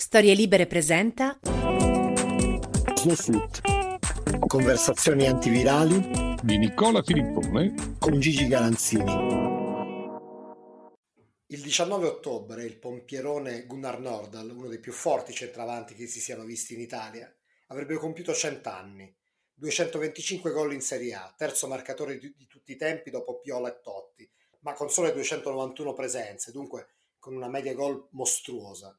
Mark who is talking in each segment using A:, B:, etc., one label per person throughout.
A: Storie Libere presenta.
B: Conversazioni antivirali
C: di Nicola Filippone
B: con Gigi Galanzini. Il 19 ottobre il pompierone Gunnar Nordahl, uno dei più forti centravanti che si siano visti in Italia, avrebbe compiuto 100 anni. 225 gol in Serie A, terzo marcatore di, di tutti i tempi dopo Piola e Totti, ma con sole 291 presenze, dunque con una media gol mostruosa.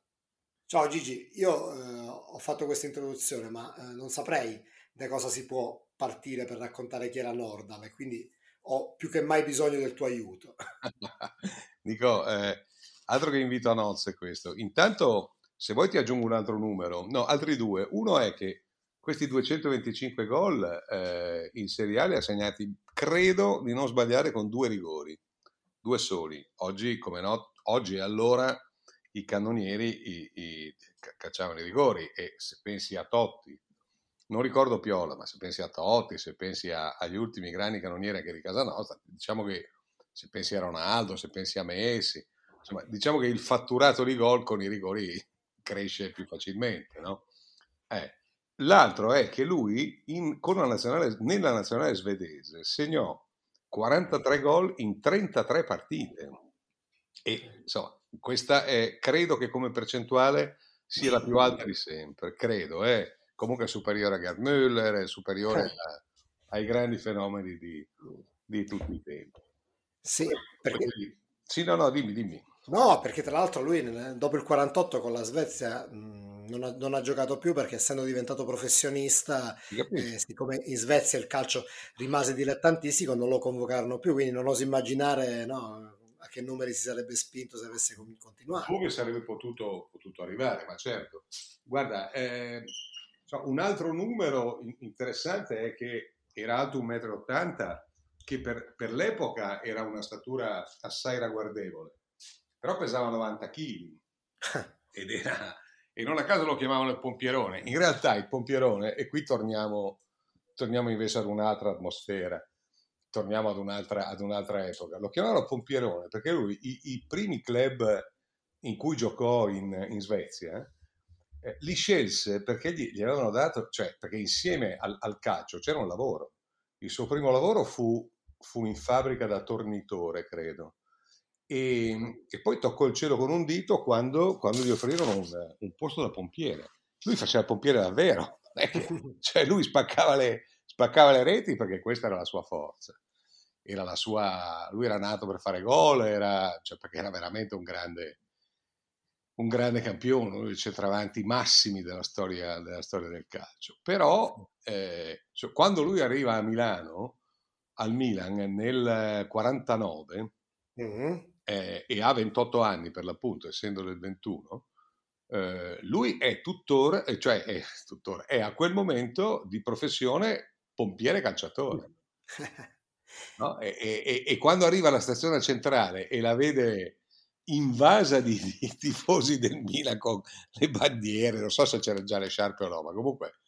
B: Ciao Gigi, io eh, ho fatto questa introduzione, ma eh, non saprei da cosa si può partire per raccontare chi era Nordal quindi ho più che mai bisogno del tuo aiuto.
C: Nico, eh, altro che invito a nozze questo. Intanto, se vuoi ti aggiungo un altro numero, no, altri due. Uno è che questi 225 gol eh, in ha segnati, credo di non sbagliare, con due rigori, due soli. Oggi, come no, oggi e allora i cannonieri i, i, cacciavano i rigori e se pensi a Totti, non ricordo Piola, ma se pensi a Totti, se pensi a, agli ultimi grandi cannonieri anche di casa nostra, diciamo che se pensi a Ronaldo, se pensi a Messi, insomma, diciamo che il fatturato di gol con i rigori cresce più facilmente, no? Eh, L'altro è che lui in, nazionale, nella nazionale svedese segnò 43 gol in 33 partite. E insomma, questa è, credo che come percentuale sia la più alta di sempre, credo, è eh. comunque superiore a Gerd Müller, è superiore a, ai grandi fenomeni di, di tutti i tempi.
B: Sì, perché...
C: Sì, no, no, dimmi, dimmi.
B: No, perché tra l'altro lui dopo il 48 con la Svezia mh, non, ha, non, ha, giocato più perché essendo diventato professionista, eh, siccome in Svezia il calcio rimase dilettantistico, non lo convocarono più, quindi non oso immaginare no, a che numeri si sarebbe spinto se avesse continuato.
C: Come sarebbe potuto, potuto arrivare, ma certo. Guarda, eh, un altro numero interessante è che era alto 1,80 m che per, per l'epoca era una statura assai ragguardevole, però pesava 90 kg ed era, e non a caso lo chiamavano il pompierone. In realtà il pompierone, e qui torniamo, torniamo invece ad un'altra atmosfera, torniamo ad un'altra, ad un'altra epoca, lo chiamavano pompierone perché lui i, i primi club in cui giocò in, in Svezia eh, li scelse perché gli, gli, avevano dato, cioè perché insieme al, al calcio c'era un lavoro. Il suo primo lavoro fu fu in fabbrica da tornitore, credo. E, e, poi toccò il cielo con un dito quando, quando gli offrirono un, un, posto da pompiere. Lui faceva pompiere davvero, cioè lui spaccava le, spaccava le, reti perché questa era la sua forza. Era la sua, lui era nato per fare gol, era, cioè perché era veramente un grande, un grande campione, uno dei centravanti massimi della storia, della storia del calcio. Però eh, cioè, quando lui arriva a Milano, al Milan nel 49 mm-hmm. eh, e ha 28 anni per l'appunto, essendo del 21, eh, lui è tuttora, eh, cioè è, tuttora, è a quel momento di professione pompiere calciatore. No? E, e, e, quando arriva alla stazione centrale e la vede invasa di, di, tifosi del Milan con le bandiere, non so se c'erano già le sciarpe o no, ma comunque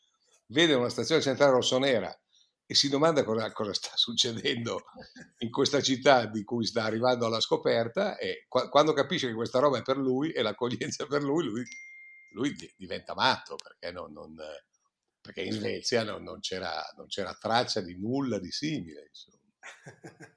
C: vede una stazione centrale rossonera e si domanda cosa, cosa, sta succedendo in questa città di cui sta arrivando alla scoperta e qua, quando capisce che questa roba è per lui e l'accoglienza è per lui, lui, lui diventa matto perché, non, non, perché in Svezia non, non, c'era, non, c'era, traccia di nulla di simile.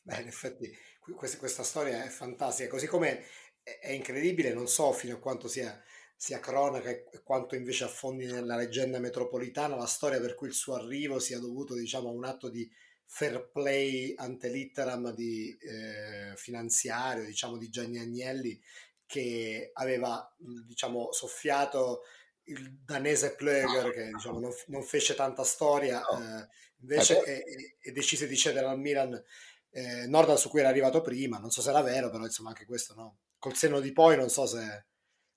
B: Beh, in effetti questa, questa, storia è fantastica, così come è, incredibile, non so fino a quanto sia sia cronaca e quanto invece affondi nella leggenda metropolitana la storia per cui il suo arrivo sia dovuto diciamo, a un atto di fair play ante litteram di, eh, finanziario diciamo, di Gianni Agnelli che aveva diciamo, soffiato il danese Plöger che diciamo, non, non, fece tanta storia eh, invece eh, e, e, decise di cedere al Milan eh, Nordal su cui era arrivato prima non so se era vero però insomma anche questo no col senno di poi non so se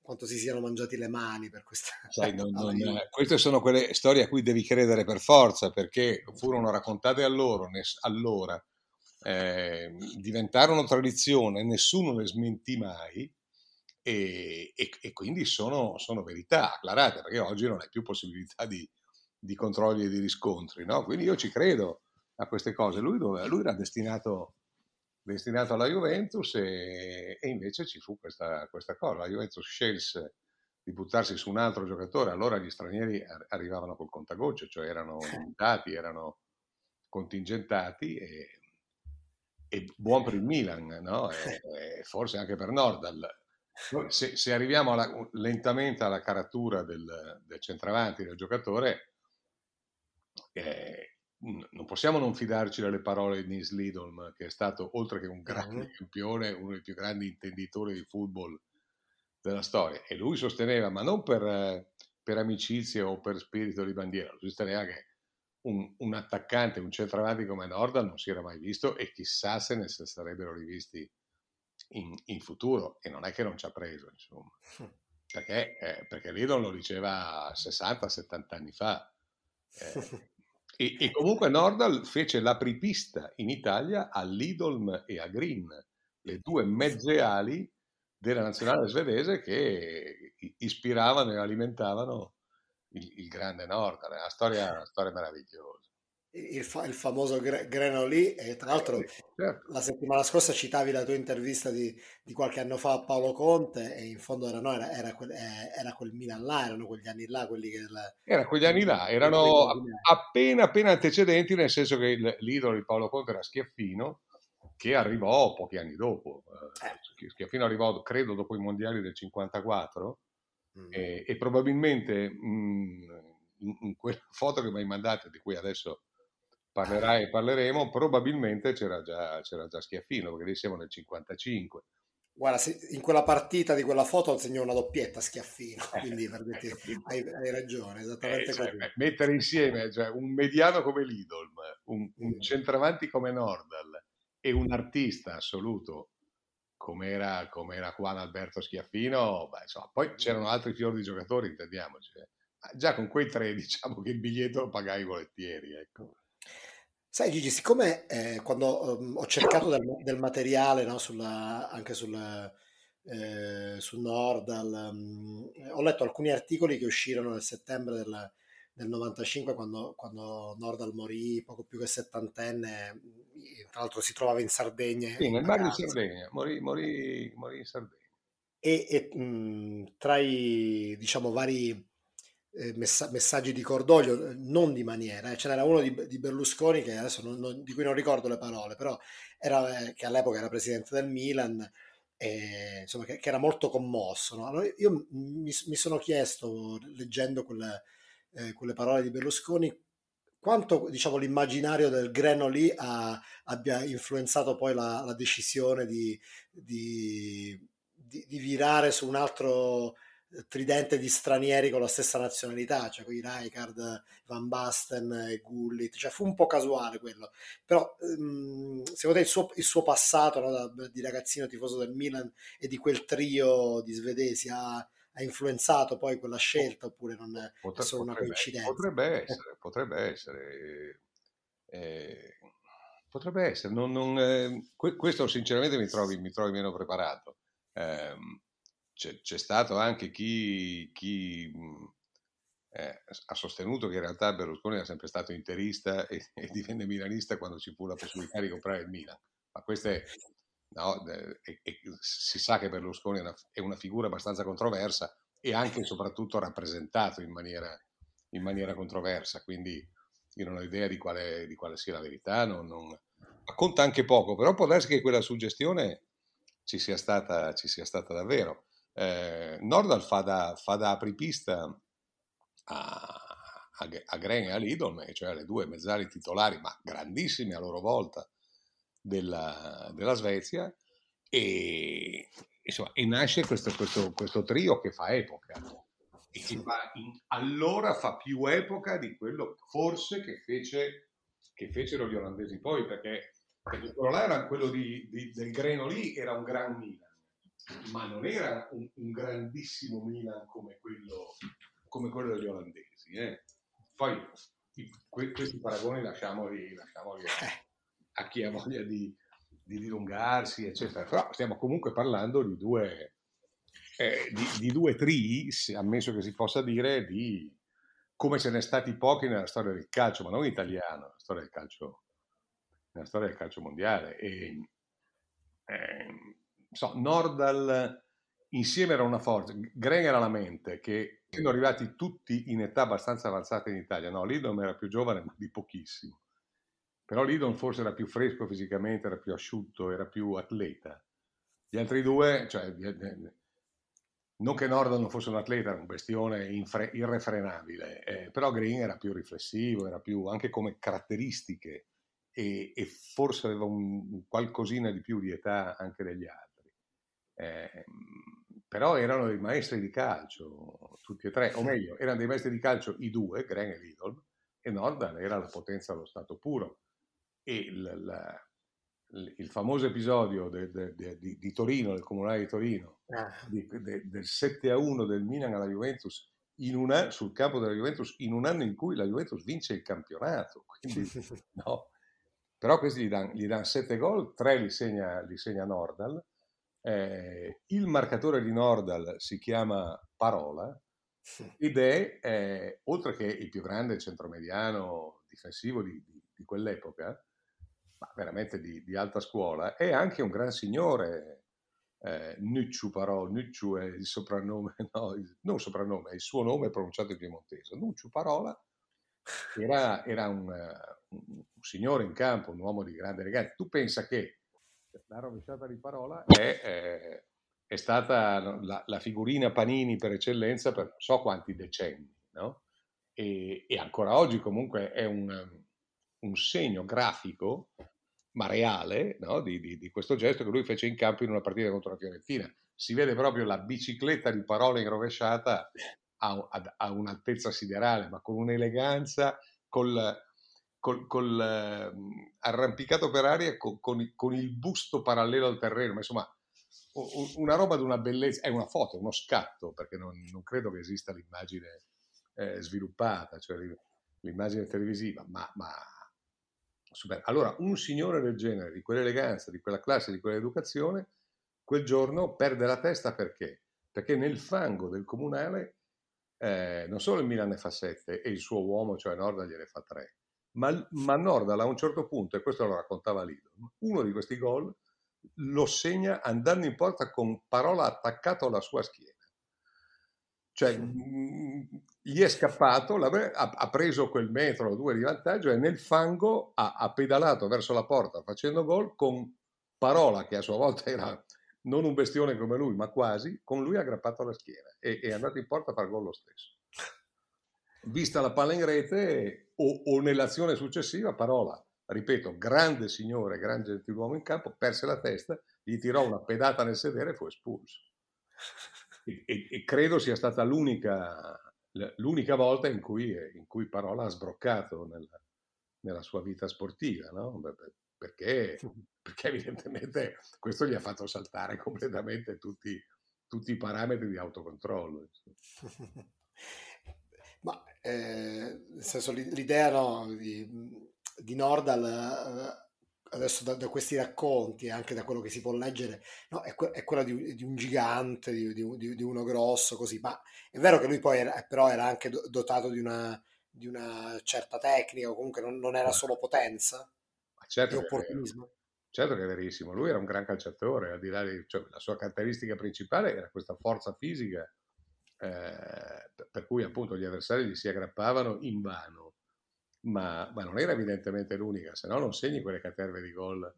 B: quanto si siano mangiati le mani per questa.
C: Sai, non, non, queste sono quelle storie a cui devi credere per forza, perché furono raccontate a loro, allora, eh, diventarono tradizione, nessuno le smentì mai. E, e, e quindi sono, sono, verità acclarate perché oggi non hai più possibilità di, di controlli e di riscontri no? quindi io ci credo a queste cose lui, dove, lui era destinato destinato alla Juventus e, e invece ci fu questa, questa, cosa. La Juventus scelse di buttarsi su un altro giocatore, allora gli stranieri arrivavano col contagoccio, cioè erano limitati, erano contingentati e, e buon per il Milan, no? e, e forse anche per Nordal. Se, se arriviamo alla, lentamente alla caratura del, del centravanti del giocatore, eh, non possiamo non fidarci delle parole di Nils Lidolm, che è stato, oltre che un grande campione, uno dei più grandi intenditori di football della storia. E lui sosteneva, ma non per, per amicizia o per spirito di bandiera, lui sosteneva che un, un, attaccante, un centravanti come Nordan non si era mai visto e chissà se ne sarebbero rivisti in, in futuro. E non è che non ci ha preso, insomma. Perché, eh, perché Lidolm lo diceva 60-70 anni fa. Eh, E, e, comunque Nordal fece l'apripista in Italia a Lidolm e a Green, le due mezze ali della nazionale svedese che ispiravano e alimentavano il, il grande Nordal. È una storia, una storia meravigliosa
B: il, fa- il famoso Gre- Greno lì e tra l'altro certo. la settimana scorsa citavi la tua intervista di, di, qualche anno fa a Paolo Conte e in fondo era, no, era, era, quel, eh, era, quel, Milan là, erano quegli anni là quelli che... La...
C: Era quegli anni là, erano appena appena antecedenti nel senso che il, l'idolo di Paolo Conte era Schiaffino che arrivò pochi anni dopo. Eh. Schiaffino arrivò credo dopo i mondiali del 54 mm. e, e, probabilmente mh, in, in quella foto che mi hai mandato di cui adesso parlerai e parleremo, probabilmente c'era già, c'era già Schiaffino, perché lì siamo nel 55.
B: Guarda, in quella partita di quella foto segnò una doppietta Schiaffino, eh, quindi per dirti, hai, hai, ragione, esattamente eh,
C: cioè, mettere insieme cioè, un mediano come Lidolm, un, un centravanti come Nordal e un artista assoluto come era, come era Juan Alberto Schiaffino, beh, insomma, poi c'erano altri fiori di giocatori, intendiamoci. Eh. Già con quei tre diciamo che il biglietto lo pagai volentieri, ecco.
B: Sai Gigi, siccome eh, quando um, ho cercato del, del materiale no, sulla, anche sul, eh, sul Nordal, um, ho letto alcuni articoli che uscirono nel settembre del, del 95 quando, quando, Nordal morì, poco più che settantenne, tra l'altro si trovava in Sardegna.
C: Sì, nel bar di Sardegna, morì, morì, morì in Sardegna.
B: E, e mh, tra i diciamo, vari messa- messaggi di cordoglio, eh, non di maniera. Eh. Ce n'era uno di, di Berlusconi che adesso non, non, di cui non ricordo le parole, però era, eh, che all'epoca era presidente del Milan, e, insomma, che, che, era molto commosso. No? Allora io mi, mi, sono chiesto, leggendo quelle, eh, quelle, parole di Berlusconi, quanto diciamo, l'immaginario del Greno lì ha, abbia influenzato poi la, la decisione di, di, di, di virare su un altro tridente di stranieri con la stessa nazionalità, cioè con i Rijkaard, Van Basten e Gullit, cioè fu un po' casuale quello, però ehm, secondo te il suo, il suo passato no, da, di ragazzino tifoso del Milan e di quel trio di svedesi ha, ha influenzato poi quella scelta oppure non è, Potre, solo una coincidenza?
C: Potrebbe essere, potrebbe essere. Eh, potrebbe essere, non, non, eh, questo sinceramente mi trovi, mi trovi meno preparato. Eh, c'è, c'è stato anche chi, chi mhmm, eh, ha sostenuto che in realtà Berlusconi era sempre stato interista e, e, divenne milanista quando ci fu la possibilità di comprare il Milan. Ma questo è, no, e, e si sa che Berlusconi è una, è una, figura abbastanza controversa e anche e soprattutto rappresentato in maniera, in maniera controversa, quindi io non ho idea di quale, di quale sia la verità, non, non, conta anche poco, però può darsi che quella suggestione ci sia stata, ci sia stata davvero eh, Nordal fa da, fa da apripista a, a, a Gren e a Lidl, cioè le due mezzali titolari, ma grandissime a loro volta, della, della Svezia, e, insomma, e nasce questo, questo, questo, trio che fa epoca. E che fa in, allora fa più epoca di quello forse che, fece, che fecero gli olandesi poi, perché, perché quello là era quello di, di, del Greno lì, era un gran Milan, ma non era un, un grandissimo Milan come quello, come quello degli olandesi. Eh. Poi i, questi paragoni lasciamoli, lasciamoli a, a chi ha voglia di, di dilungarsi, eccetera. Però stiamo comunque parlando di due, eh, di, di, due tri, ammesso che si possa dire, di come ce n'è stati pochi nella storia del calcio, ma non italiano, nella storia del calcio, nella storia del calcio mondiale. E, eh, so, Nordal insieme era una forza, Gren era la mente, che sono arrivati tutti in età abbastanza avanzata in Italia, no, Lidon era più giovane ma di pochissimo però Lidon forse era più fresco fisicamente, era più asciutto, era più atleta. Gli altri due, cioè, non che Nordal non fosse un atleta, era un bestione infre- irrefrenabile, eh, però Green era più riflessivo, era più anche come caratteristiche e, e forse aveva un, qualcosina di più di età anche degli altri. Eh, però erano dei maestri di calcio, tutti e tre, o meglio, erano dei maestri di calcio i due, Green e Lidl, e Nordal era la potenza allo stato puro e il, la, il famoso episodio de, de, de, di, Torino, del Comunale di Torino, ah. di, del 7 a 1 del Milan alla Juventus una, sul campo della Juventus in un anno in cui la Juventus vince il campionato. Quindi, no. Però questi gli danno, gli danno 7 gol, 3 li segna, li segna Nordal. Eh, il marcatore di Nordal si chiama Parola ed è, eh, oltre che il più grande centromediano difensivo di, di, di quell'epoca, ma veramente di, di, alta scuola, è anche un gran signore. Eh, Nucciu Parò, Nucciu è il soprannome, no, il, non soprannome, è il suo nome pronunciato in piemontese. Nucciu Parola era, era un, un, un, signore in campo, un uomo di grande eleganza. Tu pensa che la rovesciata di Parola è, eh, è stata la, la, figurina Panini per eccellenza per non so quanti decenni, no? E, e ancora oggi comunque è un un segno grafico, ma reale, no? di, di, di, questo gesto che lui fece in campo in una partita contro la Fiorentina. Si vede proprio la bicicletta di parole in rovesciata a, a, a un'altezza siderale, ma con un'eleganza, col, col, col uh, arrampicato per aria, con, con, con, il busto parallelo al terreno, ma insomma una roba di una bellezza, è una foto, uno scatto, perché non, non credo che esista l'immagine eh, sviluppata, cioè l'immagine televisiva, ma, ma super. Allora, un signore del genere, di quell'eleganza, di quella classe, di quell'educazione, quel giorno perde la testa perché? Perché nel fango del comunale eh, non solo il Milan ne fa sette e il suo uomo, cioè Norda, gliene fa tre, ma, ma Nordal a un certo punto, e questo lo raccontava Lido, uno di questi gol lo segna andando in porta con parola attaccato alla sua schiena. Cioè, gli è scappato, ha, ha, preso quel metro o due di vantaggio e nel fango ha, ha, pedalato verso la porta facendo gol con Parola, che a sua volta era non un bestione come lui, ma quasi, con lui aggrappato alla schiena e è andato in porta a far gol lo stesso. Vista la palla in rete o, o nell'azione successiva, Parola, ripeto, grande signore, grande gentiluomo in campo, perse la testa, gli tirò una pedata nel sedere e fu espulso e, e, credo sia stata l'unica, l'unica volta in cui, in cui, Parola ha sbroccato nella, nella sua vita sportiva, no? perché, perché, evidentemente questo gli ha fatto saltare completamente tutti, tutti i parametri di autocontrollo.
B: Ma eh, nel senso l'idea no, di, di Nordal eh, adesso da, da, questi racconti e anche da quello che si può leggere, no, è, que- è quella di, di, un gigante, di, di, di, uno grosso, così, ma è vero che lui poi era, però era anche dotato di una, una certa tecnica, o comunque non, non era solo potenza?
C: certo e opportunismo. Certo che è verissimo, lui era un gran calciatore, al di là di, cioè, la sua caratteristica principale era questa forza fisica, eh, per cui appunto gli avversari gli si aggrappavano in vano ma, ma, non era evidentemente l'unica, se no non segni quelle caterve di gol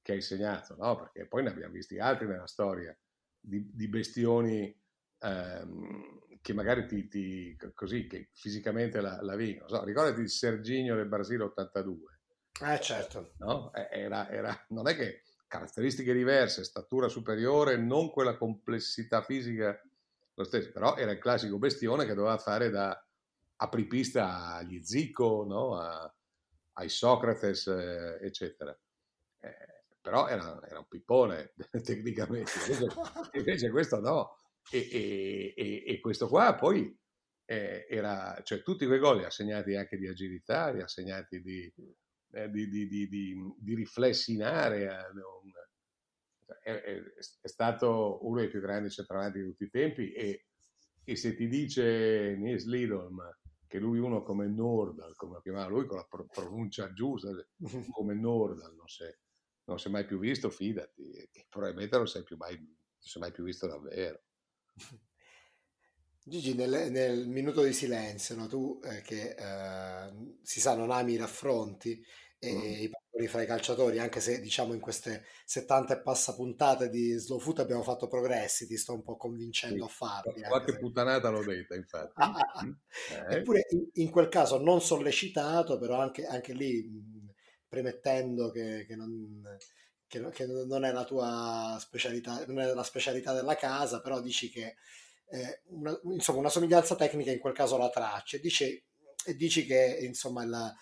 C: che hai segnato, no? Perché poi ne abbiamo visti altri nella storia di, di bestioni ehm, che magari ti, ti, così, che fisicamente la, la vincono. So, ricordati il Serginio del Brasile 82.
B: Eh certo.
C: No? Era, era, non è che caratteristiche diverse, statura superiore, non quella complessità fisica stesso, però era il classico bestione che doveva fare da apripista agli Zico, no? A, ai Socrates, eh, eccetera. Eh, però era, era, un pippone tecnicamente, invece, invece questo no. E, e, e, questo qua poi eh, era, cioè tutti quei gol li ha segnati anche di agilità, li ha segnati di, eh, di, di, di, riflessi in area. Un, è, è, è, stato uno dei più grandi centravanti di tutti i tempi e, e se ti dice Nies Lidolm che lui uno come Nordal, come lo chiamava lui con la pronuncia giusta, come Nordal, non si, non si è mai più visto, fidati, che probabilmente non si è, più mai, non si è mai più visto davvero.
B: Gigi, nel, nel minuto di silenzio, no, tu eh, che eh, si sa non ami i raffronti, e mm. i paragoni fra i calciatori, anche se diciamo in queste 70 e passa puntate di Slow Foot abbiamo fatto progressi, ti sto un po' convincendo sì, a farli.
C: Qualche se... puttanata l'ho detta, infatti. Ah, ah,
B: ah. eh. Eppure in, in, quel caso non sollecitato, però anche, anche lì mh, premettendo che, che, non, che, che, non, è la tua specialità, non è la specialità della casa, però dici che eh, una, insomma, una somiglianza tecnica in quel caso la traccia e dici, e dici che insomma la,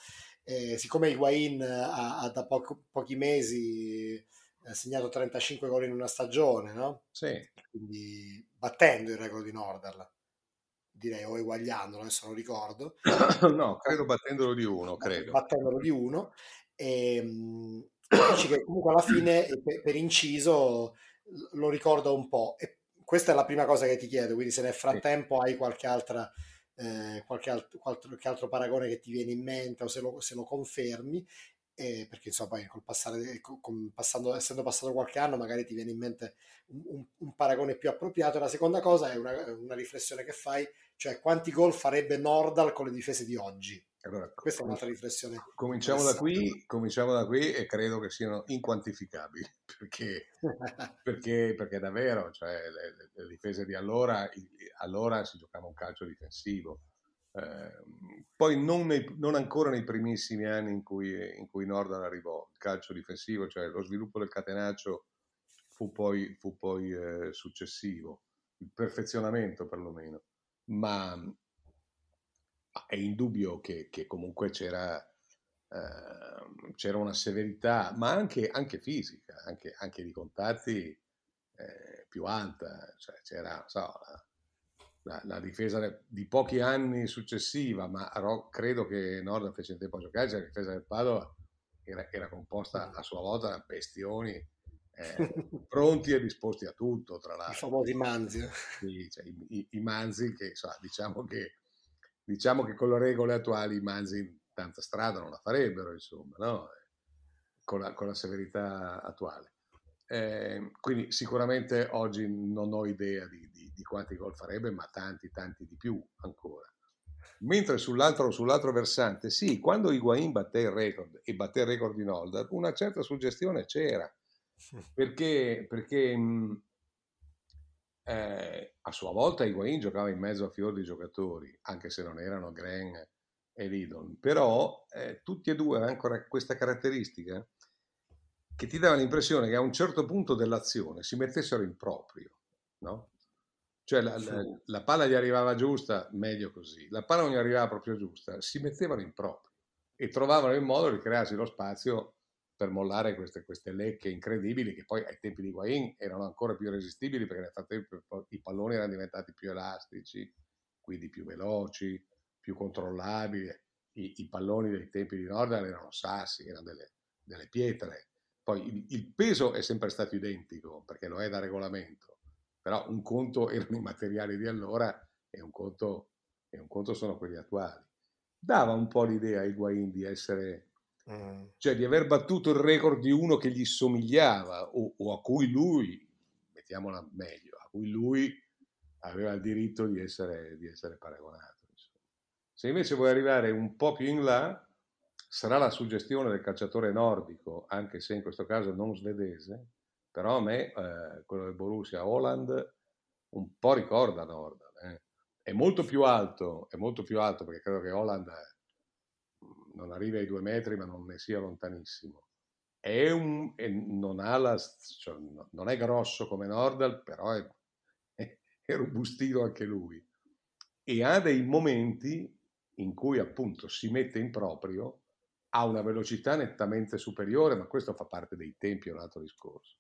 B: eh, siccome Higuain ha, ha da poco, pochi mesi ha segnato 35 gol in una stagione, no?
C: Sì.
B: Quindi battendo il record di Nordal, direi, o eguagliandolo, adesso non ricordo.
C: no, credo battendolo di uno, credo.
B: Battendolo di uno. E, mh, dici che comunque alla fine, per, per inciso, lo ricordo un po'. E questa è la prima cosa che ti chiedo, quindi se nel frattempo sì. hai qualche altra eh, qualche, altro, qualche, altro, paragone che ti viene in mente o se lo, se lo confermi, eh, perché insomma poi col passare, con, passando, essendo passato qualche anno magari ti viene in mente un, un, un paragone più appropriato. La seconda cosa è una, una, riflessione che fai, cioè quanti gol farebbe Nordal con le difese di oggi? Allora, Questa è un'altra riflessione.
C: Cominciamo da, qui, cominciamo da qui e credo che siano inquantificabili, perché, perché, perché davvero, cioè, le, le, difese di allora, allora si giocava un calcio difensivo. Eh, poi non, nei, non, ancora nei primissimi anni in cui, in cui Nordal arrivò, il calcio difensivo, cioè lo sviluppo del catenaccio fu poi, fu poi eh, successivo, il perfezionamento perlomeno. Ma è indubbio che, che comunque c'era, eh, c'era, una severità, ma anche, anche fisica, anche, anche, di contatti eh, più alta. Cioè, c'era so, la, la, difesa di pochi anni successiva, ma credo che Nord fece in tempo a giocare, cioè la difesa del Padova era, era composta a sua volta da bestioni eh, pronti e disposti a tutto, tra l'altro. I
B: famosi manzi.
C: Sì, cioè, i, i, i, manzi che so, diciamo che diciamo che con le regole attuali i manzi tanta strada non la farebbero, insomma, no? con, la, con, la, severità attuale. Eh, quindi sicuramente oggi non ho idea di, di, di, quanti gol farebbe, ma tanti, tanti di più ancora. Mentre sull'altro, sull'altro versante, sì, quando Higuain batté il record e batté il record di Nolda, una certa suggestione c'era, perché, perché mh, eh, a sua volta Higuain giocava in mezzo a fior di giocatori, anche se non erano Gren e Lidon, però eh, tutti e due avevano ancora questa caratteristica che ti dava l'impressione che a un certo punto dell'azione si mettessero in proprio, no? Cioè la, la, la, palla gli arrivava giusta, meglio così, la palla non gli arrivava proprio giusta, si mettevano in proprio e trovavano il modo di crearsi lo spazio per mollare queste, queste, lecche incredibili che poi ai tempi di Guain erano ancora più irresistibili perché nel frattempo i palloni erano diventati più elastici, quindi più veloci, più controllabili. I, i palloni dei tempi di Nordal erano sassi, erano delle, delle pietre. Poi il, il, peso è sempre stato identico perché lo è da regolamento, però un conto erano i materiali di allora e un conto, e un conto sono quelli attuali. Dava un po' l'idea a Higuain di essere Mm. Cioè di aver battuto il record di uno che gli somigliava o, o, a cui lui, mettiamola meglio, a cui lui aveva il diritto di essere, di essere paragonato. Insomma. Se invece vuoi arrivare un po' più in là, sarà la suggestione del calciatore nordico, anche se in questo caso non svedese, però a me eh, quello del Borussia Holland un po' ricorda Nordal. Eh. È molto più alto, è molto più alto perché credo che Holland non arrivi ai due metri ma non ne sia lontanissimo. È un, è, non, la, cioè, non, è grosso come Nordal, però è, è, è robustino anche lui. E ha dei momenti in cui appunto si mette in proprio a una velocità nettamente superiore, ma questo fa parte dei tempi, è un altro discorso.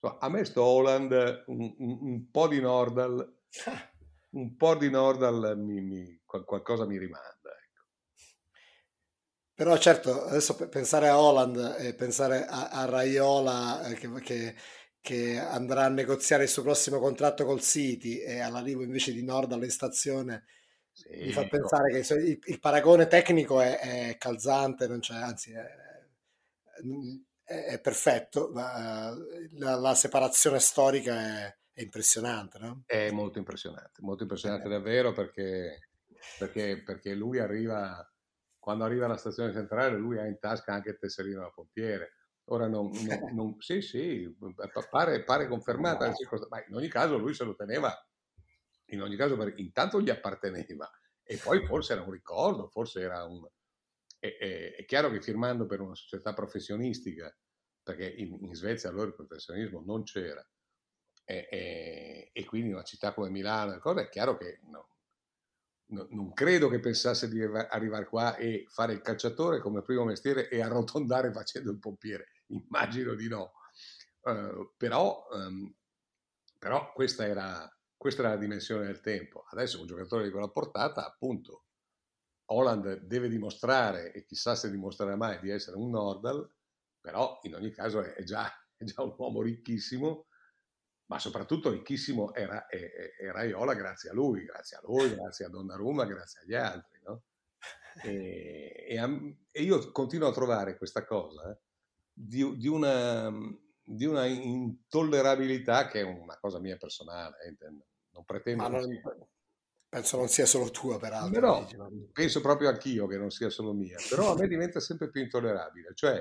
C: A me sto Holland, un, un, un po' di Nordal, un po' di Nordal mi, mi, qualcosa mi rimanda.
B: Però certo, adesso pensare a Holland e pensare a, a Raiola eh, che, che, che, andrà a negoziare il suo prossimo contratto col City e all'arrivo invece di Nordal in stazione sì, mi fa pensare che il, il paragone tecnico è, è calzante, anzi è, è, è perfetto, ma la, la, separazione storica è, è impressionante. No?
C: È molto impressionante, molto impressionante eh. davvero perché, perché, perché, lui arriva, quando arriva alla stazione centrale, lui ha in tasca anche il tesserino da pompiere. Ora non, non, non sì, sì, pare, pare confermata, no. ma in ogni caso lui se lo teneva in ogni caso perché intanto gli apparteneva e poi forse era un ricordo, forse era un... È, è, è chiaro che firmando per una società professionistica, perché in, in Svezia allora il professionismo non c'era, e, e, e, quindi una città come Milano, è chiaro che no, no, non credo che pensasse di arrivare qua e fare il calciatore come primo mestiere e arrotondare facendo il pompiere, immagino di no. Uh, però, um, però questa era, questa era la dimensione del tempo. Adesso un giocatore di quella portata, appunto, Holland deve dimostrare, e chissà se dimostrerà mai, di essere un Nordal, però in ogni caso è già, è già un uomo ricchissimo, ma soprattutto ricchissimo era, era Iola grazie a lui, grazie a lui, grazie a Donnarumma, grazie agli altri. No? E, e, e, io continuo a trovare questa cosa eh, di, di, una, di, una, intollerabilità che è una cosa mia personale, eh, non pretendo... Non,
B: penso non sia solo tua, peraltro.
C: No, penso proprio anch'io che non sia solo mia, però a me diventa sempre più intollerabile. Cioè,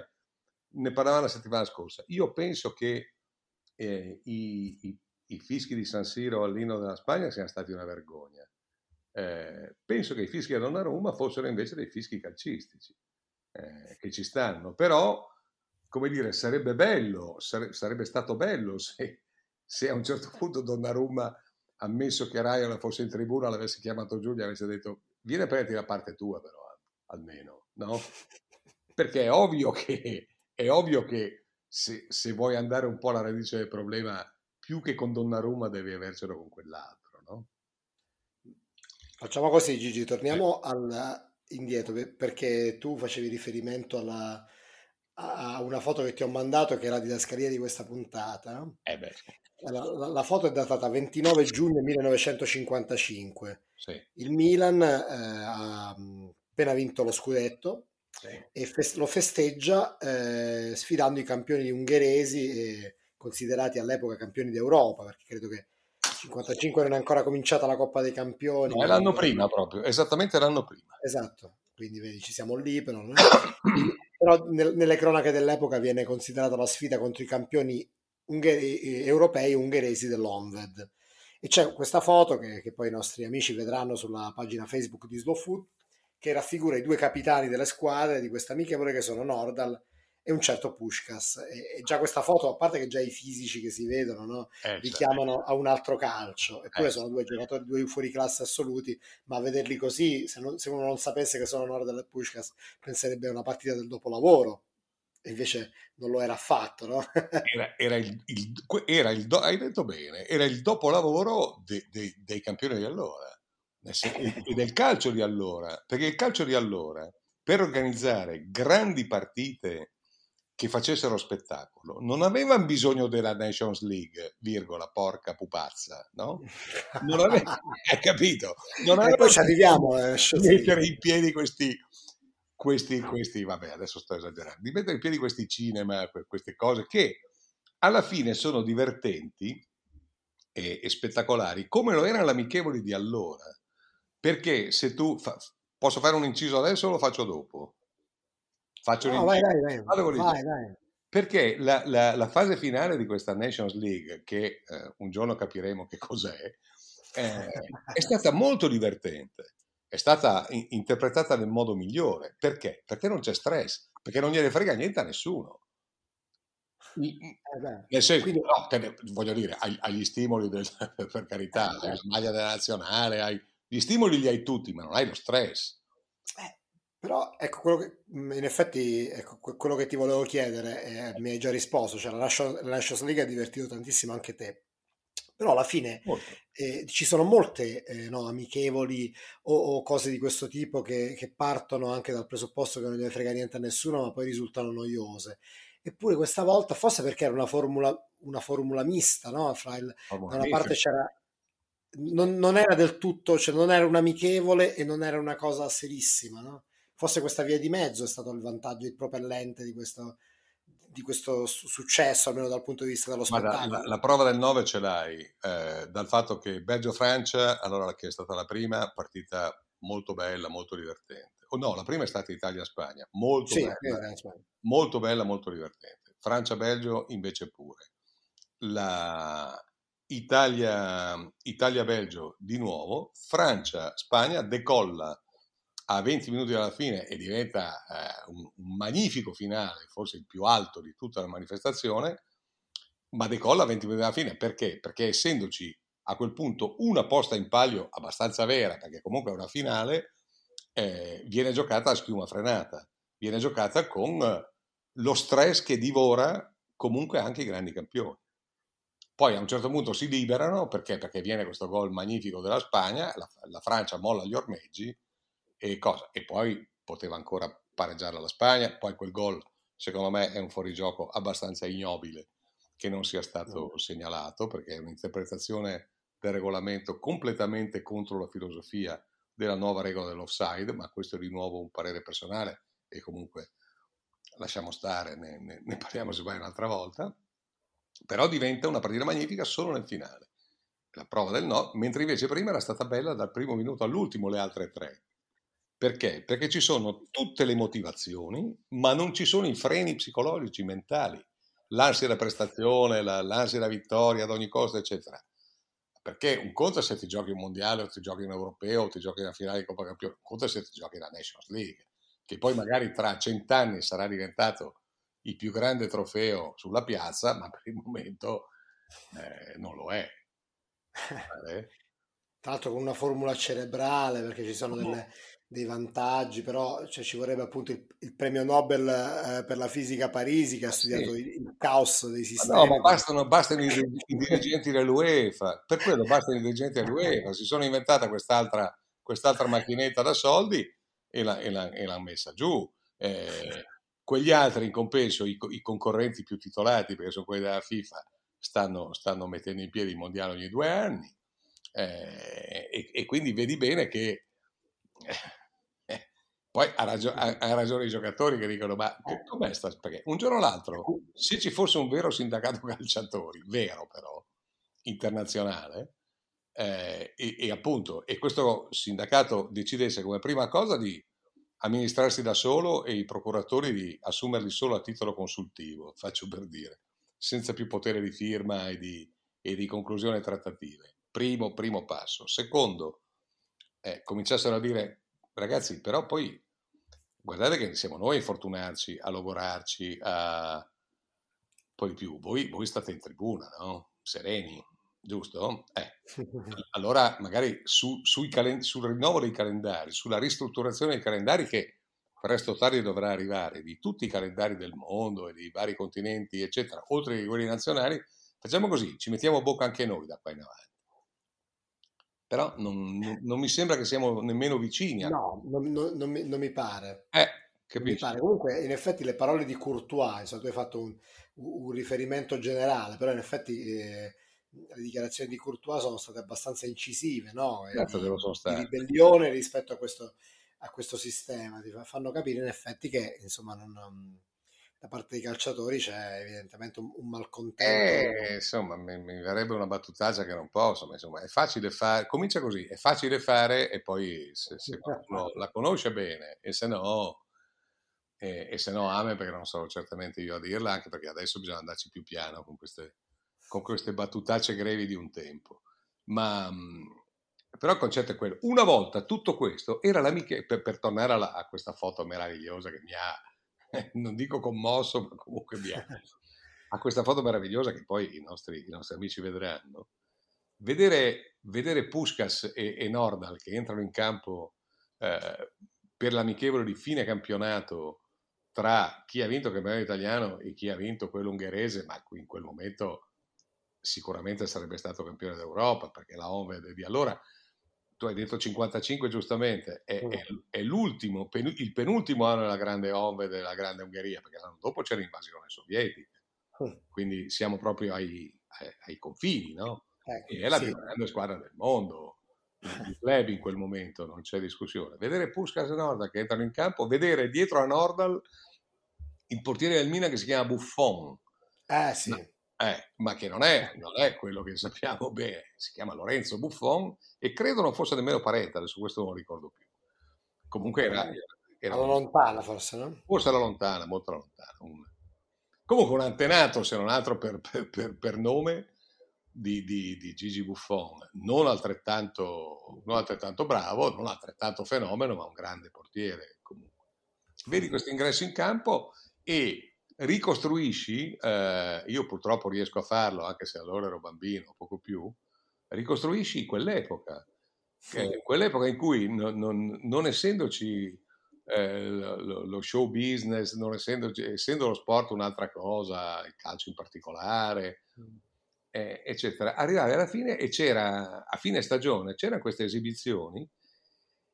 C: ne parlavamo la settimana scorsa, io penso che eh, i, i, i, fischi di San Siro all'inno della Spagna siano stati una vergogna. Eh, penso che i fischi a Donnarumma fossero invece dei fischi calcistici, eh, che ci stanno, però, come dire, sarebbe bello, sare, sarebbe stato bello se, se a un certo punto Donnarumma ammesso che Raiola fosse in tribuna, l'avesse chiamato Giulio e avesse detto vieni a prenderti la parte tua però, almeno, no? Perché è ovvio che, è ovvio che se, se, vuoi andare un po' alla radice del problema, più che con Donnarumma devi avercelo con quell'altro, no?
B: Facciamo così Gigi, torniamo al, indietro perché tu facevi riferimento alla, a una foto che ti ho mandato che era la didascalia di questa puntata.
C: Eh.
B: La, la, la, foto è datata 29 giugno 1955.
C: Sì.
B: Il Milan eh, ha appena vinto lo scudetto sì. e fes- lo festeggia eh, sfidando i campioni ungheresi, eh, considerati all'epoca campioni d'Europa, perché credo che 55 non è ancora cominciata la Coppa dei Campioni.
C: No, è l'anno prima proprio, esattamente l'anno prima.
B: Esatto, quindi vedi, ci siamo lì, però, però nel, nelle cronache dell'epoca viene considerata la sfida contro i campioni unghe- europei ungheresi dell'Onved. E c'è questa foto che, che, poi i nostri amici vedranno sulla pagina Facebook di Slow Food, che raffigura i due capitani delle squadre di questa amichevole che sono Nordal e un certo Pushkas. E, e, già questa foto, a parte che già i fisici che si vedono, no, eh, richiamano certo. a un altro calcio. Eppure eh, sono due giocatori, due fuori classe assoluti, ma a vederli così, se, non, se uno non sapesse che sono Nordal e Pushkas, penserebbe a una partita del dopolavoro invece non lo era affatto, no?
C: era, era, il, il, era il do, hai detto bene, era il dopolavoro de, de, dei campioni di allora e del calcio di allora, perché il calcio di allora, per organizzare grandi partite che facessero spettacolo, non avevano bisogno della Nations League, virgola, porca pupazza, no? Non aveva, hai capito?
B: Non aveva e poi ci arriviamo.
C: Eh, mettere in piedi questi, questi, questi, vabbè, adesso sto esagerando, di mettere in piedi questi cinema, queste cose che alla fine sono divertenti e, e spettacolari, come lo erano l'amichevoli di allora. Perché se tu fa, posso fare un inciso adesso o lo faccio dopo?
B: Faccio no, un inciso. Vai, vai, vai. vai, vai.
C: perché la, la, la, fase finale di questa Nations League, che eh, un giorno capiremo che cos'è, eh, è stata molto divertente, è stata in, interpretata nel modo migliore. Perché? Perché non c'è stress, perché non gliene frega niente a nessuno. Eh Nel senso, quindi... no, voglio dire, hai, hai gli stimoli del, per carità, eh, hai la maglia della nazionale, hai, gli stimoli li hai tutti, ma non hai lo stress.
B: Eh, però ecco, quello che, mm, in effetti ecco, quello che ti volevo chiedere eh, mi hai già risposto, cioè la Nations, la Nations League ha divertito tantissimo anche te. Però alla fine eh, ci sono molte eh, no, amichevoli o, o, cose di questo tipo che, che, partono anche dal presupposto che non gliene frega niente a nessuno, ma poi risultano noiose. Eppure questa volta, forse perché era una formula, una formula mista, no? Fra il, da una parte c'era non, non, era del tutto, cioè non era un amichevole e non era una cosa serissima, no? forse questa via di mezzo è stato il vantaggio, il propellente di questo, di questo successo, almeno dal punto di vista dello spettacolo.
C: La, la, prova del 9 ce l'hai eh, dal fatto che Belgio-Francia, allora che è stata la prima, partita molto bella, molto divertente. O oh, no, la prima è stata Italia-Spagna, molto, sì, bella, molto bella, molto divertente. Francia-Belgio invece pure. La Italia, Italia-Belgio di nuovo, Francia-Spagna decolla a 20 minuti dalla fine e diventa eh, un, un, magnifico finale, forse il più alto di tutta la manifestazione, ma decolla a 20 minuti dalla fine perché? Perché essendoci a quel punto una posta in palio abbastanza vera, perché comunque è una finale, eh, viene giocata a schiuma frenata, viene giocata con lo stress che divora comunque anche i grandi campioni. Poi a un certo punto si liberano perché? Perché viene questo gol magnifico della Spagna, la, la Francia molla gli ormeggi e, cosa? e poi poteva ancora pareggiare la Spagna, poi quel gol secondo me è un fuorigioco abbastanza ignobile che non sia stato mm. segnalato perché è un'interpretazione del regolamento completamente contro la filosofia della nuova regola dell'offside, ma questo è di nuovo un parere personale e comunque lasciamo stare, ne, ne, ne parliamo se vuoi un'altra volta, però diventa una partita magnifica solo nel finale, la prova del no, mentre invece prima era stata bella dal primo minuto all'ultimo le altre tre. Perché? Perché ci sono tutte le motivazioni, ma non ci sono i freni psicologici, mentali, l'ansia da prestazione, la, l'ansia da vittoria ad ogni costo, eccetera. Perché un conto è se ti giochi un mondiale o ti giochi un europeo o ti giochi una finale di Coppa Campione, un conto è se ti giochi la Nations League, che poi magari tra cent'anni sarà diventato il più grande trofeo sulla piazza, ma per il momento eh, non lo è.
B: Eh? Tra l'altro con una formula cerebrale, perché ci sono delle, dei vantaggi, però cioè, ci vorrebbe appunto il, il premio Nobel eh, per la fisica Parisi che ha studiato sì. il, il, caos dei sistemi.
C: No, ma bastano, bastano i, i, dirigenti dell'UEFA, per quello bastano i dirigenti dell'UEFA, si sono inventata quest'altra, quest'altra macchinetta da soldi e, la, e, la, e l'hanno messa giù. Eh, quegli altri in compenso, i, i, concorrenti più titolati, perché sono quelli della FIFA, stanno, stanno mettendo in piedi il mondiale ogni due anni. Eh, e, e, quindi vedi bene che poi ha, ragio- ha, ha, ragione i giocatori che dicono: Ma eh. com'è sta? Perché un giorno o l'altro, se ci fosse un vero sindacato calciatori, vero però, internazionale, eh, e, e, appunto, e questo sindacato decidesse come prima cosa di amministrarsi da solo e i procuratori di assumerli solo a titolo consultivo, faccio per dire, senza più potere di firma e di, e di conclusione trattative. Primo, primo passo. Secondo, eh, cominciassero a dire ragazzi, però poi guardate che siamo noi a infortunarci, a logorarci, a... poi di più, voi, voi state in tribuna, no? Sereni, giusto? Eh. Allora magari su, calen- sul rinnovo dei calendari, sulla ristrutturazione dei calendari che presto o tardi dovrà arrivare, di tutti i calendari del mondo e di vari continenti, eccetera, oltre che quelli nazionali, facciamo così, ci mettiamo a bocca anche noi da qua in avanti però non, non, non, mi sembra che siamo nemmeno vicini.
B: A... No, non, non mi, mi, pare.
C: Eh,
B: mi pare. Comunque, in effetti, le parole di Courtois, insomma, tu hai fatto un, un riferimento generale, però in effetti eh, le dichiarazioni di Courtois sono state abbastanza incisive, no?
C: Certo, di,
B: di ribellione rispetto a questo, a questo sistema, ti fanno capire in effetti che insomma non da parte dei calciatori c'è evidentemente un, un malcontento.
C: Eh, insomma, mi, mi, verrebbe una battutaccia che non posso, ma insomma, è facile fare, comincia così, è facile fare e poi se, se qualcuno la conosce bene e se no, e, e se no Amen perché non sarò certamente io a dirla, anche perché adesso bisogna andarci più piano con queste, con queste battutacce grevi di un tempo. Ma, però il concetto è quello. Una volta tutto questo era l'amica, per, per tornare alla, a questa foto meravigliosa che mi ha, non dico commosso, ma comunque mi ha, a questa foto meravigliosa che poi i nostri, i nostri amici vedranno, vedere, vedere Puskas e, e, Nordal che entrano in campo eh, per l'amichevole di fine campionato tra chi ha vinto il campionato italiano e chi ha vinto quello ungherese, ma in quel momento sicuramente sarebbe stato campione d'Europa, perché la Honved di allora, tu hai detto 55 giustamente, è, è, è l'ultimo, il penultimo anno della grande Honved della grande Ungheria, perché l'anno dopo c'era l'invasione sovietica, quindi siamo proprio ai, ai, ai confini, no? Ecco, e è la sì. più grande squadra del mondo, il club in quel momento, non c'è discussione. Vedere Puskas e Nordal che entrano in campo, vedere dietro a Nordal il portiere del Milan che si chiama Buffon.
B: Eh sì.
C: Eh, ma che non è, non è, quello che sappiamo bene, si chiama Lorenzo Buffon e credo non fosse nemmeno Paretta, adesso questo non ricordo più. Comunque era...
B: era alla lontana forse, no?
C: Forse alla lontana, molto lontana. Un, comunque un antenato, se non altro per, per, per, per nome, di, di, di, Gigi Buffon, non altrettanto, non altrettanto bravo, non altrettanto fenomeno, ma un grande portiere comunque. Vedi questo ingresso in campo e ricostruisci, eh, io purtroppo riesco a farlo anche se allora ero bambino, poco più, ricostruisci quell'epoca, eh, quell'epoca in cui non, non, non essendoci eh, lo, lo, show business, non essendoci, essendo lo sport un'altra cosa, il calcio in particolare, mm. eh, eccetera, arrivavi alla fine e c'era, a fine stagione, c'erano queste esibizioni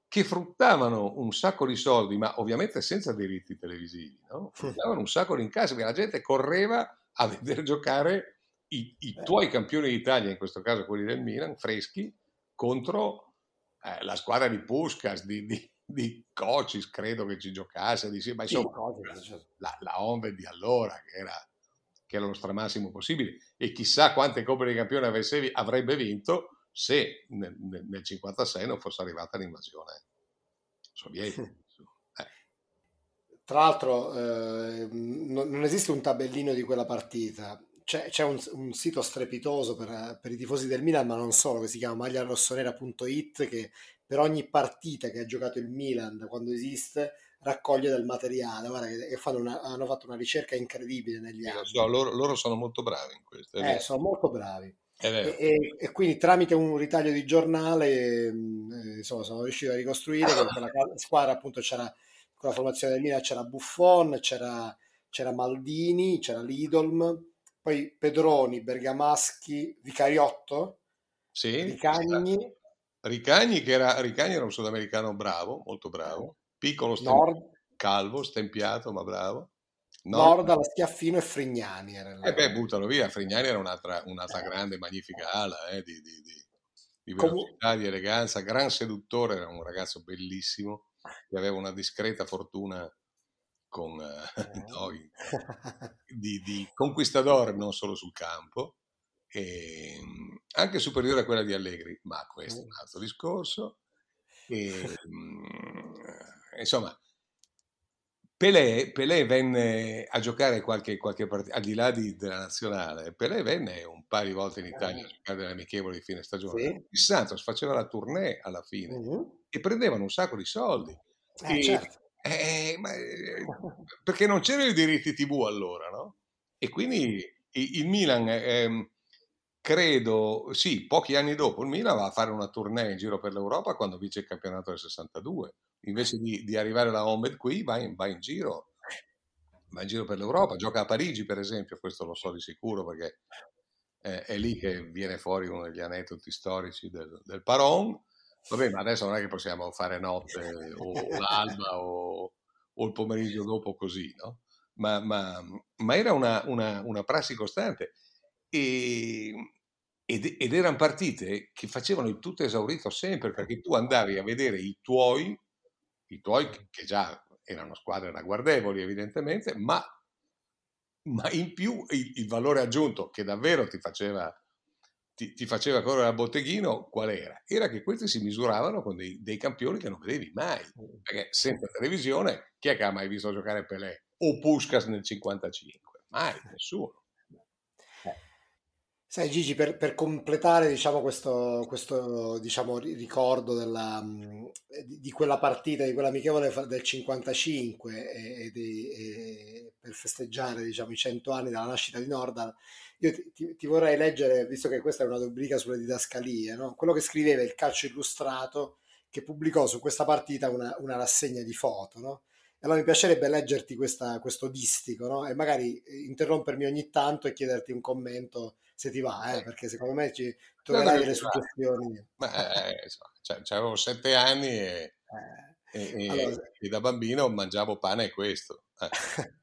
C: che fruttavano un sacco di soldi, ma ovviamente senza diritti televisivi, no? fruttavano un sacco di incassi, perché la gente correva a vedere giocare i, i tuoi campioni d'Italia, in questo caso quelli del Milan, freschi, contro eh, la squadra di Puskas, di, di, di Cocis, credo che ci giocasse, di, ma insomma, certo. la, la Onve di allora, che era, che era lo stramassimo possibile, e chissà quante Coppe dei Campioni avesse, avrebbe vinto, se nel, nel, nel 56 non fosse arrivata l'invasione sovietica. Eh.
B: Tra l'altro eh, non, non, esiste un tabellino di quella partita, c'è, c'è un, un, sito strepitoso per, per, i tifosi del Milan, ma non solo, che si chiama magliarossonera.it, che per ogni partita che ha giocato il Milan da quando esiste raccoglie del materiale. Guarda, che una, hanno fatto una ricerca incredibile negli anni.
C: So, loro, loro, sono molto bravi in questo.
B: Eh, sono molto bravi. E, e, e, quindi tramite un ritaglio di giornale mm, eh, insomma, sono riuscito a ricostruire che quella squadra appunto c'era con la formazione del Milan c'era Buffon, c'era, c'era Maldini, c'era Lidolm, poi Pedroni, Bergamaschi, Vicariotto,
C: sì,
B: Ricagni.
C: Ricagni, che era, Ricagni era un sudamericano bravo, molto bravo, piccolo, stem- calvo, stempiato ma bravo.
B: Norda, la Schiaffino e Frignani.
C: Era eh beh, buttalo via, Frignani era un'altra, un'altra grande, magnifica ala eh, di, di, di, di velocità, di eleganza, gran seduttore, era un ragazzo bellissimo, che aveva una discreta fortuna con, eh, no, di, di conquistador non solo sul campo, e ehm, anche superiore a quella di Allegri, ma questo è un altro discorso. E, ehm, insomma, Pelé, Pelé, venne a giocare qualche, qualche partita, al di là di, della nazionale, Pelé venne un paio di volte in Italia a eh. giocare delle amichevoli di fine stagione. Sì. Il Santos faceva la tournée alla fine uh-huh. e prendevano un sacco di soldi.
B: Eh, e, certo.
C: eh, ma, perché non c'erano i diritti TV allora, no? E quindi il, il Milan, eh, credo, sì, pochi anni dopo, il Milan va a fare una tournée in giro per l'Europa quando vince il campionato del 62 invece di, di arrivare alla Homed qui, va in, va in, giro, va in giro per l'Europa, gioca a Parigi per esempio, questo lo so di sicuro perché è, è lì che viene fuori uno degli aneddoti storici del, del Paron. Vabbè, ma adesso non è che possiamo fare notte o l'alba o, o il pomeriggio dopo così, no? Ma, ma, ma era una, una, una, prassi costante e, ed, ed, erano partite che facevano il tutto esaurito sempre perché tu andavi a vedere i tuoi i tuoi che già erano squadre ragguardevoli evidentemente, ma, ma in più il, il, valore aggiunto che davvero ti faceva, ti, ti, faceva correre al botteghino, qual era? Era che questi si misuravano con dei, dei, campioni che non vedevi mai, perché senza televisione chi è che ha mai visto giocare Pelé o Puskas nel 55? Mai, nessuno.
B: Sai Gigi, per, per completare diciamo, questo, questo diciamo, ricordo della, di quella partita, di quella amichevole del 55 e, e, di, e per festeggiare diciamo, i 100 anni dalla nascita di Nordal, io ti, ti, ti, vorrei leggere, visto che questa è una rubrica sulle didascalie, no? quello che scriveva il calcio illustrato che pubblicò su questa partita una, una rassegna di foto. No? Allora mi piacerebbe leggerti questa, questo distico no? e magari interrompermi ogni tanto e chiederti un commento se ti va, eh, perché secondo me ci troverai no, delle suggestioni.
C: Ma, eh, cioè, avevo sette anni e, eh. e, allora, e, da bambino mangiavo pane e questo. Eh.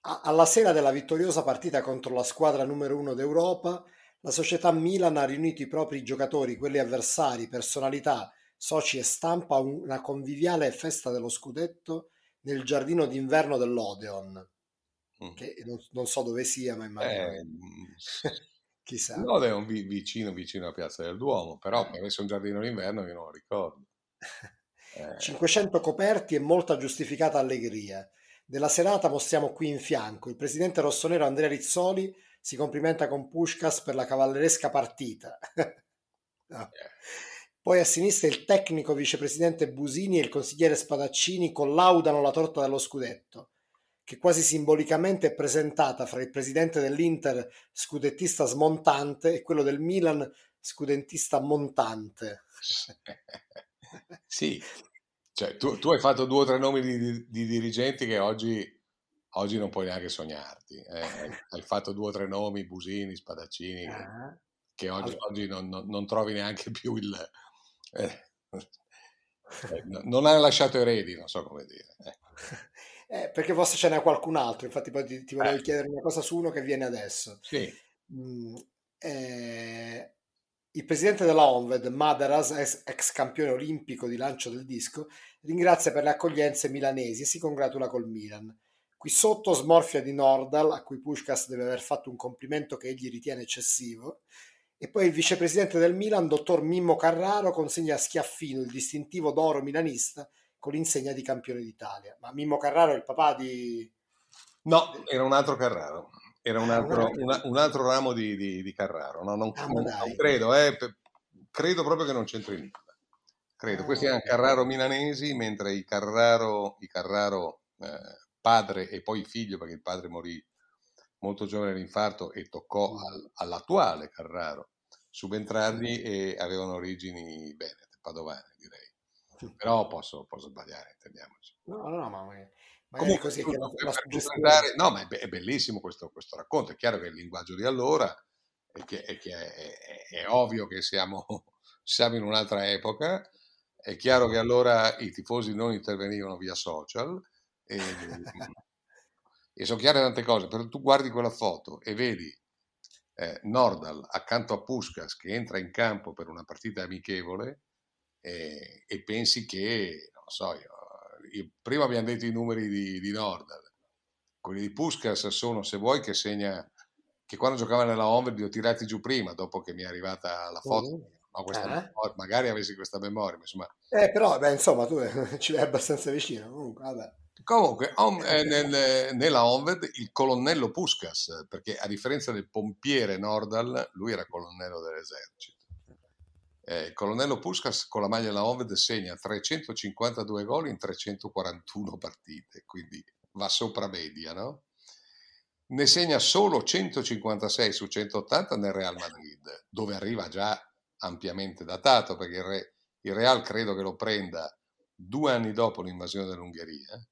B: Alla sera della vittoriosa partita contro la squadra numero uno d'Europa, la società Milan ha riunito i propri giocatori, quelli avversari, personalità, soci e stampa a una conviviale festa dello scudetto nel giardino d'inverno dell'Odeon che non, non, so dove sia, ma immagino. Eh, Chissà.
C: No, è un vicino, vicino a Piazza del Duomo, però eh. avesse un giardino d'inverno io non lo ricordo.
B: Eh. 500 coperti e molta giustificata allegria. Della serata mostriamo qui in fianco il presidente rossonero Andrea Rizzoli si complimenta con Pushkas per la cavalleresca partita. no. Eh. Poi a sinistra il tecnico vicepresidente Busini e il consigliere Spadaccini collaudano la torta dello scudetto che quasi simbolicamente è presentata fra il presidente dell'Inter scudettista smontante e quello del Milan scudentista montante.
C: sì, cioè, tu, tu, hai fatto due o tre nomi di, di, di dirigenti che oggi, oggi, non puoi neanche sognarti. Eh. Hai fatto due o tre nomi, Busini, Spadaccini, ah. che oggi, oggi non, non, non, trovi neanche più il... Eh, eh non hai lasciato eredi, non so come dire. Eh.
B: Eh, perché forse ce n'è qualcun altro, infatti poi ti, ti volevo eh. chiedere una cosa su uno che viene adesso.
C: Sì.
B: Mm, eh, il presidente della Onved, Madaras, ex, ex, campione olimpico di lancio del disco, ringrazia per le accoglienze milanesi e si congratula col Milan. Qui sotto smorfia di Nordal, a cui Pushkas deve aver fatto un complimento che egli ritiene eccessivo, e poi il vicepresidente del Milan, dottor Mimmo Carraro, consegna a Schiaffino il distintivo d'oro milanista con l'insegna di campione d'Italia. Ma Mimmo Carraro è il papà di...
C: No, era un altro Carraro. Era un ah, altro, una, un altro ramo di, di, di Carraro. No, non, ah, non, non, credo, eh, credo proprio che non c'entri nulla. Credo. Ah, Questi erano Carraro milanesi, mentre i Carraro, i Carraro eh, padre e poi figlio, perché il padre morì molto giovane all'infarto e toccò mm. al, all'attuale Carraro subentrargli e avevano origini venete, padovane direi però posso, posso sbagliare, intendiamoci.
B: No, no, ma
C: Comunque, così che la, la suggestione... No, ma è, è bellissimo questo, questo, racconto. È chiaro che il linguaggio di allora è, che, è, che è, è ovvio che siamo, siamo, in un'altra epoca. È chiaro che allora i tifosi non intervenivano via social e, e sono chiare tante cose. Però tu guardi quella foto e vedi eh, Nordal accanto a Puskas che entra in campo per una partita amichevole e, e pensi che, non so, io, io, prima abbiamo detto i numeri di, di Nordal, quelli di Puskas sono, se vuoi, che segna che quando giocava nella Home li ho tirati giù prima, dopo che mi è arrivata la foto. Mm. No, eh? memoria, magari avessi questa memoria, ma insomma...
B: Eh, però, beh, insomma, tu ci vai abbastanza vicino. Comunque, vabbè.
C: Comunque, eh, nel, nella Onved il colonnello Puskas, perché a differenza del pompiere Nordal, lui era colonnello dell'esercito. Eh, il colonnello Puskas con la maglia della Oved segna 352 gol in 341 partite, quindi va sopra media, no? Ne segna solo 156 su 180 nel Real Madrid, dove arriva già ampiamente datato, perché il, Re, il Real credo che lo prenda due anni dopo l'invasione dell'Ungheria,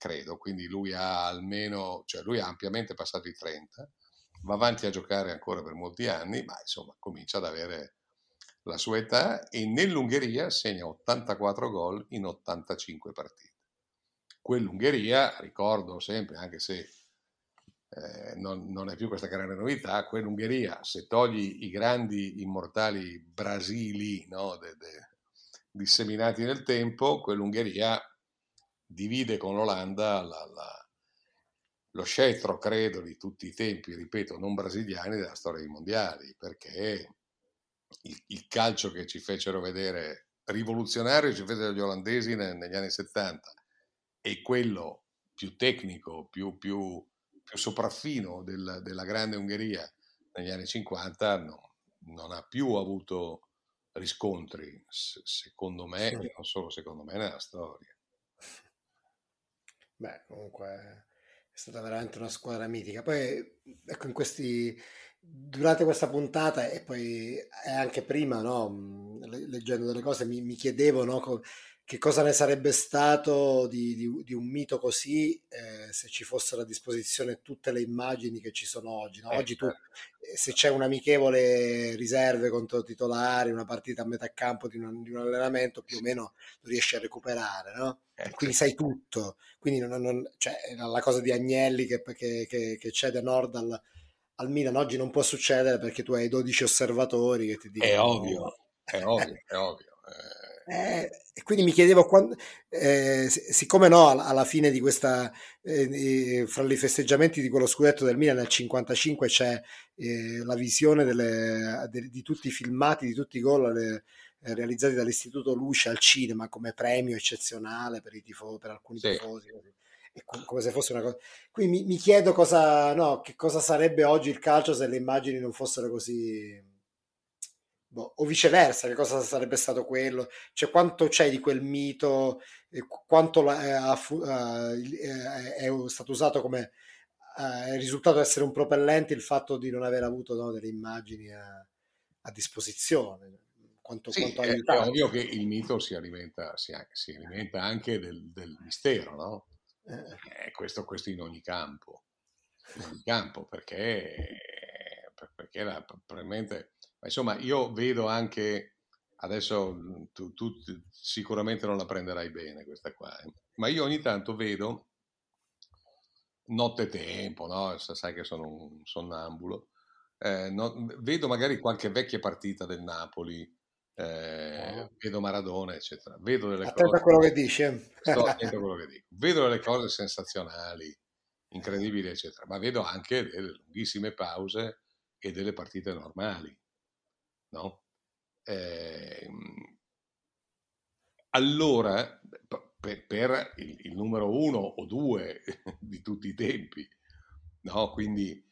C: credo, quindi lui ha almeno, cioè lui ha ampiamente passato i 30, va avanti a giocare ancora per molti anni, ma insomma comincia ad avere la sua età e nell'Ungheria segna 84 gol in 85 partite. Quell'Ungheria, ricordo sempre, anche se eh, non, non, è più questa grande novità, quell'Ungheria, se togli i grandi immortali Brasili no, de, de, disseminati nel tempo, quell'Ungheria divide con l'Olanda la, la, lo scettro, credo, di tutti i tempi, ripeto, non brasiliani della storia dei mondiali, perché il, il calcio che ci fecero vedere rivoluzionario ci fecero gli olandesi negli anni 70 e quello più tecnico, più, più, più sopraffino del, della grande Ungheria negli anni 50 no, non ha più avuto riscontri, secondo me, sì. e non solo secondo me, nella storia.
B: Beh, comunque è stata veramente una squadra mitica. Poi, ecco, in questi, durante questa puntata e poi anche prima, no, leggendo delle cose, mi, mi chiedevo no, che cosa ne sarebbe stato di, di, di un mito così eh, se ci fossero a disposizione tutte le immagini che ci sono oggi. No? Eh, oggi tu, certo. eh, se c'è un amichevole riserve contro titolari, una partita a metà campo di un, di un allenamento, più o meno lo riesci a recuperare, no? Eh, Quindi sai tutto. Quindi non, non, cioè, la cosa di Agnelli che, che, che, che cede Nord al, al Milan oggi non può succedere perché tu hai 12 osservatori che ti dicono...
C: È ovvio, è ovvio, è ovvio. Eh
B: eh, e quindi mi chiedevo, quando, eh, siccome no, alla fine di questa, eh, fra i festeggiamenti di quello scudetto del Milan nel 55 c'è eh, la visione delle, de, di tutti i filmati, di tutti i gol le, eh, realizzati dall'Istituto Luce al cinema come premio eccezionale per, i tifo, per alcuni sì. tifosi. come se fosse una cosa. Quindi mi, mi chiedo cosa, no, che cosa sarebbe oggi il calcio se le immagini non fossero così boh, o viceversa, che cosa sarebbe stato quello? Cioè, quanto c'è di quel mito, quanto la, eh, eh, è stato usato come è risultato essere un propellente il fatto di non aver avuto no, delle immagini a, a disposizione.
C: Quanto, sì, quanto è, è, ovvio che il mito si alimenta, si, si alimenta anche del, del, mistero, no? Eh. Questo, questo, in ogni campo, in ogni campo perché, perché la, probabilmente ma insomma, io vedo anche, adesso mhmm, tu, tu sicuramente non la prenderai bene questa qua, eh, ma io ogni tanto vedo notte tempo, no? sai che sono un sonnambulo, eh, no, vedo magari qualche vecchia partita del Napoli, eh, oh. vedo Maradona, eccetera. Vedo delle
B: attento cose, quello che dici. Eh.
C: quello che dico. Vedo delle cose sensazionali, incredibili, eccetera, ma vedo anche delle lunghissime pause e delle partite normali no? Eh, allora, per, per il, il, numero uno o due di tutti i tempi, no? Quindi,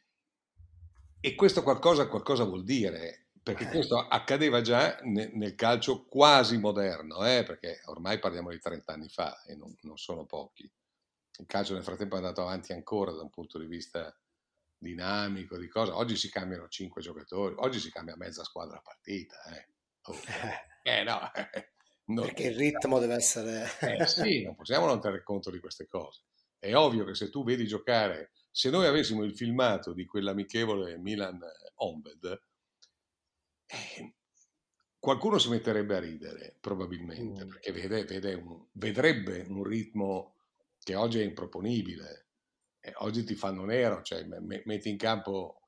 C: e questo qualcosa, qualcosa vuol dire, perché eh. questo accadeva già nel, nel calcio quasi moderno, eh? perché ormai parliamo di 30 anni fa e non, non sono pochi. Il calcio nel frattempo è andato avanti ancora da un punto di vista dinamico, di cosa. Oggi si cambiano cinque giocatori, oggi si cambia mezza squadra a partita. Eh, oh. eh no.
B: Non Perché il ritmo deve essere...
C: eh sì, non possiamo non tenere conto di queste cose. È ovvio che se tu vedi giocare, se noi avessimo il filmato di quell'amichevole Milan-Onved, eh, qualcuno si metterebbe a ridere, probabilmente, mm. perché vede, vede un, vedrebbe un ritmo che oggi è improponibile oggi ti fanno nero, cioè me, metti in campo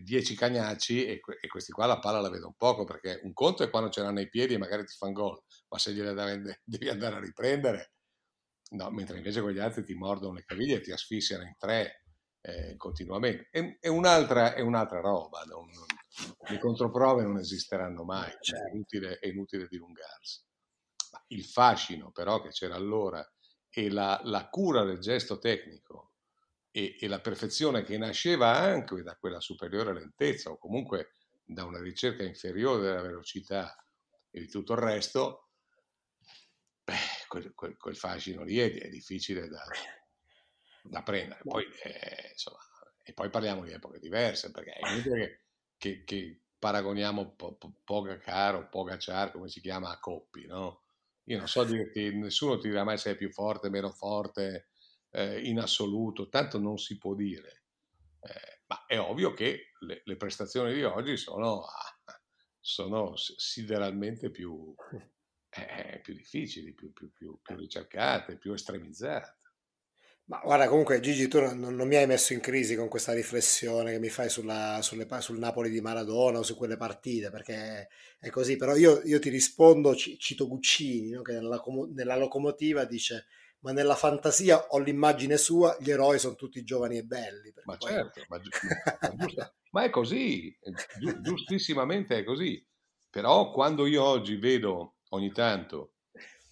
C: 10 eh, cagnacci e, e, questi qua la palla la vedono poco perché un conto è quando ce l'hanno ai piedi e magari ti fanno gol, ma se gliela devi andare a riprendere, no, mentre invece con gli altri ti mordono le caviglie e ti asfissiano in tre eh, continuamente. È, è, un'altra, è, un'altra, roba, non, non, le controprove non esisteranno mai, cioè, è, inutile, è inutile dilungarsi. Ma il fascino però che c'era allora e la, la cura del gesto tecnico e, e, la perfezione che nasceva anche da quella superiore lentezza o comunque da una ricerca inferiore della velocità e di tutto il resto, beh, quel, quel, quel fascino lì è, è difficile da, da, prendere. Poi, eh, insomma, e poi parliamo di epoche diverse, perché è inutile che, che, che paragoniamo po, po, Pogacar o Pogacar, come si chiama, a coppi, no? Io non so dirti, nessuno ti dirà mai se è più forte, meno forte, eh, in assoluto, tanto non si può dire. Eh, ma è ovvio che le, le, prestazioni di oggi sono, sono sideralmente più, eh, più difficili, più, più, più, ricercate, più estremizzate.
B: Ma guarda, comunque Gigi, tu non, non, mi hai messo in crisi con questa riflessione che mi fai sulla, sulle, sul Napoli di Maradona o su quelle partite, perché è così. Però io, io ti rispondo, cito Guccini, no? che nella, nella, locomotiva dice
D: ma nella fantasia ho l'immagine sua, gli eroi sono tutti giovani e belli.
C: Ma poi... certo, ma, ma, ma, è così, gi- giustissimamente è così. Però quando io oggi vedo ogni tanto,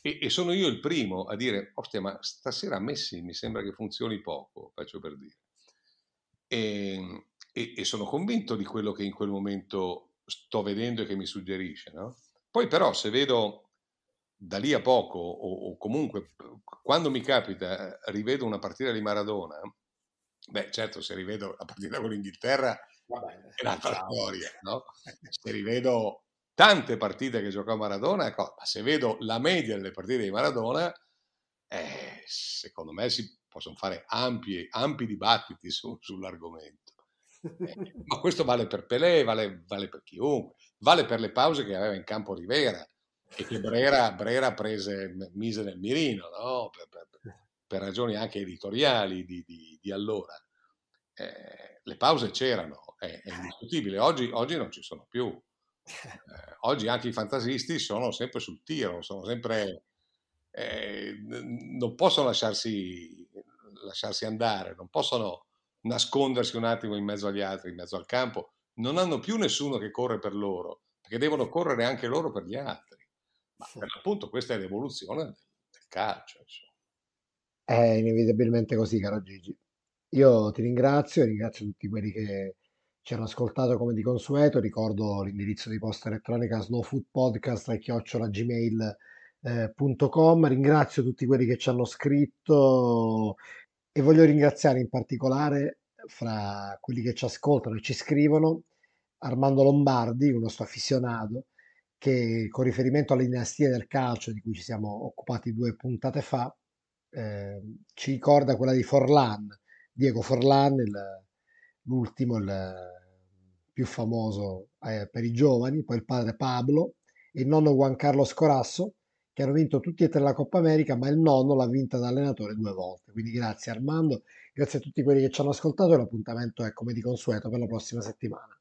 C: e, e, sono io il primo a dire, ostia, ma stasera a Messi mi sembra che funzioni poco, faccio per dire. E, e, e sono convinto di quello che in quel momento sto vedendo e che mi suggerisce, no? Poi però se vedo da lì a poco, o, o, comunque quando mi capita, rivedo una partita di Maradona, beh certo se rivedo la partita con l'Inghilterra Vabbè, è un'altra storia, no? Se rivedo tante partite che giocò Maradona, ecco, ma se vedo la media delle partite di Maradona, eh, secondo me si possono fare ampi, ampi dibattiti su, sull'argomento. Eh, ma questo vale per Pelé, vale, vale per chiunque, vale per le pause che aveva in campo Rivera, e che Brera, Brera prese, mise nel mirino, no? per, per, per, ragioni anche editoriali di, di, di allora. Eh, le pause c'erano, è, è indiscutibile, oggi, oggi, non ci sono più. Eh, oggi anche i fantasisti sono sempre sul tiro, sono sempre... Eh, non possono lasciarsi, lasciarsi andare, non possono nascondersi un attimo in mezzo agli altri, in mezzo al campo, non hanno più nessuno che corre per loro, perché devono correre anche loro per gli altri. Ma per l'appunto questa è l'evoluzione del, del calcio. Insomma.
B: È inevitabilmente così, caro Gigi. Io ti ringrazio, ringrazio tutti quelli che ci hanno ascoltato come di consueto. Ricordo l'indirizzo di posta elettronica snowfoodpodcast.gmail.com. Eh, ringrazio tutti quelli che ci hanno scritto e voglio ringraziare in particolare fra quelli che ci ascoltano e ci scrivono Armando Lombardi, un nostro afficionato, che con riferimento alle dinastie del calcio di cui ci siamo occupati due puntate fa, eh, ci ricorda quella di Forlan, Diego Forlan, il, l'ultimo, il più famoso eh, per i giovani, poi il padre Pablo e il nonno Juan Carlos Corasso, che hanno vinto tutti e tre la Coppa America, ma il nonno l'ha vinta da allenatore due volte. Quindi grazie Armando, grazie a tutti quelli che ci hanno ascoltato e l'appuntamento è come di consueto per la prossima settimana.